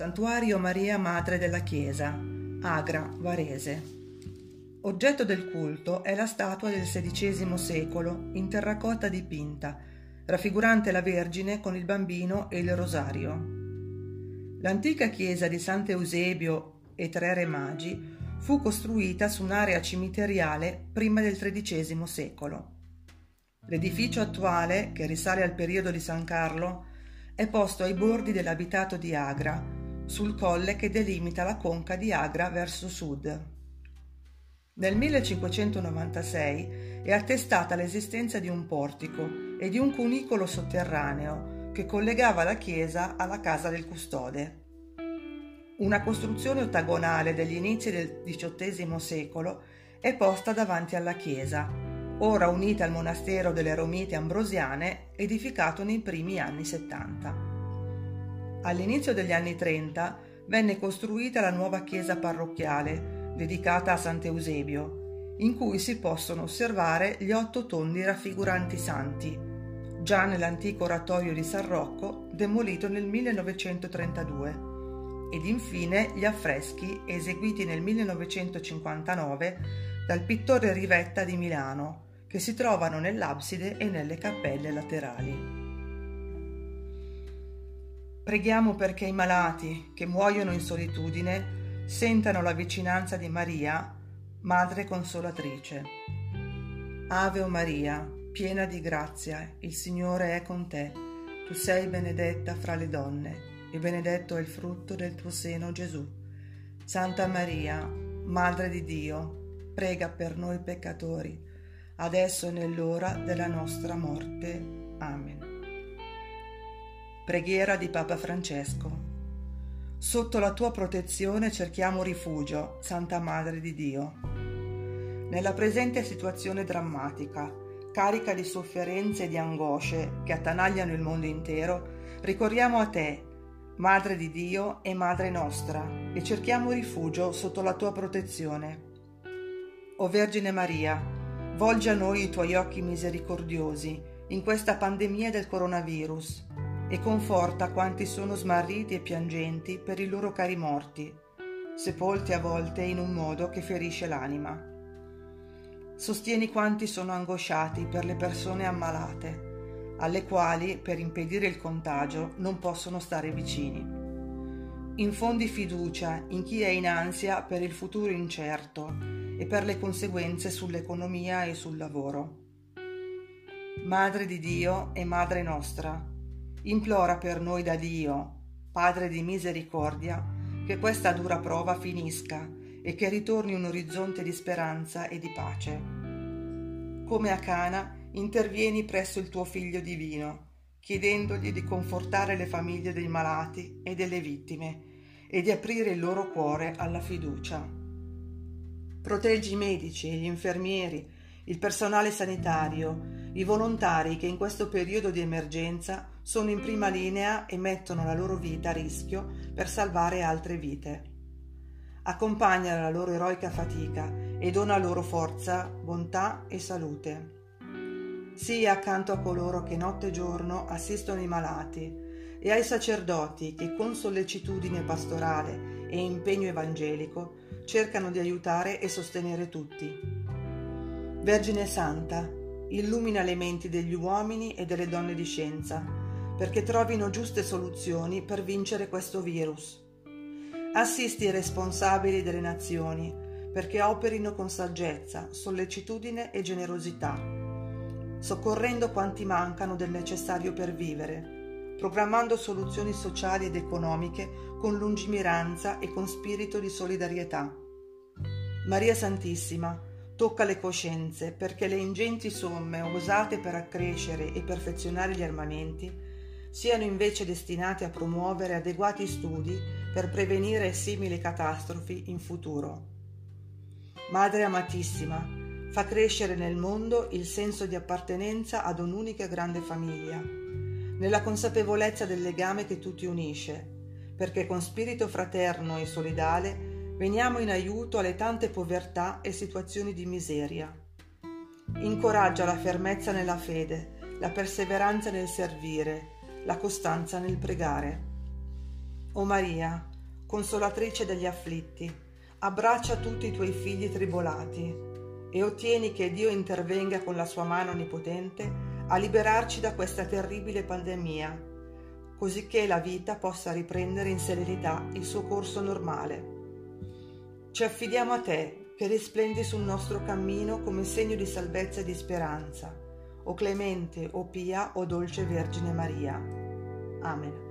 Santuario Maria Madre della Chiesa, Agra, Varese. Oggetto del culto è la statua del XVI secolo in terracotta dipinta, raffigurante la Vergine con il bambino e il rosario. L'antica chiesa di Sant'Eusebio e Tre Re Magi fu costruita su un'area cimiteriale prima del XIII secolo. L'edificio attuale, che risale al periodo di San Carlo, è posto ai bordi dell'abitato di Agra, sul colle che delimita la conca di Agra verso sud. Nel 1596 è attestata l'esistenza di un portico e di un cunicolo sotterraneo che collegava la chiesa alla casa del custode. Una costruzione ottagonale degli inizi del XVIII secolo è posta davanti alla chiesa, ora unita al monastero delle Romite Ambrosiane, edificato nei primi anni 70. All'inizio degli anni 30 venne costruita la nuova chiesa parrocchiale, dedicata a Sant'Eusebio, in cui si possono osservare gli otto tondi raffiguranti santi, già nell'antico oratorio di San Rocco, demolito nel 1932 ed infine gli affreschi eseguiti nel 1959 dal pittore Rivetta di Milano, che si trovano nell'abside e nelle cappelle laterali. Preghiamo perché i malati che muoiono in solitudine sentano la vicinanza di Maria, Madre Consolatrice. Ave o Maria, piena di grazia, il Signore è con te. Tu sei benedetta fra le donne e benedetto è il frutto del tuo seno Gesù. Santa Maria, Madre di Dio, prega per noi peccatori, adesso e nell'ora della nostra morte. Amen. Preghiera di Papa Francesco. Sotto la tua protezione cerchiamo rifugio, Santa Madre di Dio. Nella presente situazione drammatica, carica di sofferenze e di angosce che attanagliano il mondo intero, ricorriamo a te, Madre di Dio e Madre nostra, e cerchiamo rifugio sotto la tua protezione. O Vergine Maria, volgi a noi i tuoi occhi misericordiosi in questa pandemia del coronavirus e conforta quanti sono smarriti e piangenti per i loro cari morti, sepolti a volte in un modo che ferisce l'anima. Sostieni quanti sono angosciati per le persone ammalate alle quali, per impedire il contagio, non possono stare vicini. Infondi fiducia in chi è in ansia per il futuro incerto e per le conseguenze sull'economia e sul lavoro. Madre di Dio e Madre nostra, implora per noi da Dio, Padre di misericordia, che questa dura prova finisca e che ritorni un orizzonte di speranza e di pace. Come a Cana, intervieni presso il tuo Figlio divino, chiedendogli di confortare le famiglie dei malati e delle vittime e di aprire il loro cuore alla fiducia. Proteggi i medici gli infermieri, il personale sanitario, i volontari che in questo periodo di emergenza sono in prima linea e mettono la loro vita a rischio per salvare altre vite. Accompagna la loro eroica fatica e dona loro forza, bontà e salute sia accanto a coloro che notte e giorno assistono i malati e ai sacerdoti che con sollecitudine pastorale e impegno evangelico cercano di aiutare e sostenere tutti. Vergine Santa, illumina le menti degli uomini e delle donne di scienza, perché trovino giuste soluzioni per vincere questo virus. Assisti i responsabili delle nazioni, perché operino con saggezza, sollecitudine e generosità soccorrendo quanti mancano del necessario per vivere, programmando soluzioni sociali ed economiche con lungimiranza e con spirito di solidarietà. Maria Santissima, tocca le coscienze perché le ingenti somme usate per accrescere e perfezionare gli armamenti siano invece destinate a promuovere adeguati studi per prevenire simili catastrofi in futuro. Madre amatissima, fa crescere nel mondo il senso di appartenenza ad un'unica grande famiglia, nella consapevolezza del legame che tutti unisce, perché con spirito fraterno e solidale veniamo in aiuto alle tante povertà e situazioni di miseria. Incoraggia la fermezza nella fede, la perseveranza nel servire, la costanza nel pregare. O Maria, consolatrice degli afflitti, abbraccia tutti i tuoi figli tribolati e ottieni che Dio intervenga con la sua mano onnipotente a liberarci da questa terribile pandemia, cosicché la vita possa riprendere in serenità il suo corso normale. Ci affidiamo a te che risplendi sul nostro cammino come segno di salvezza e di speranza, o clemente, o pia, o dolce Vergine Maria. Amen.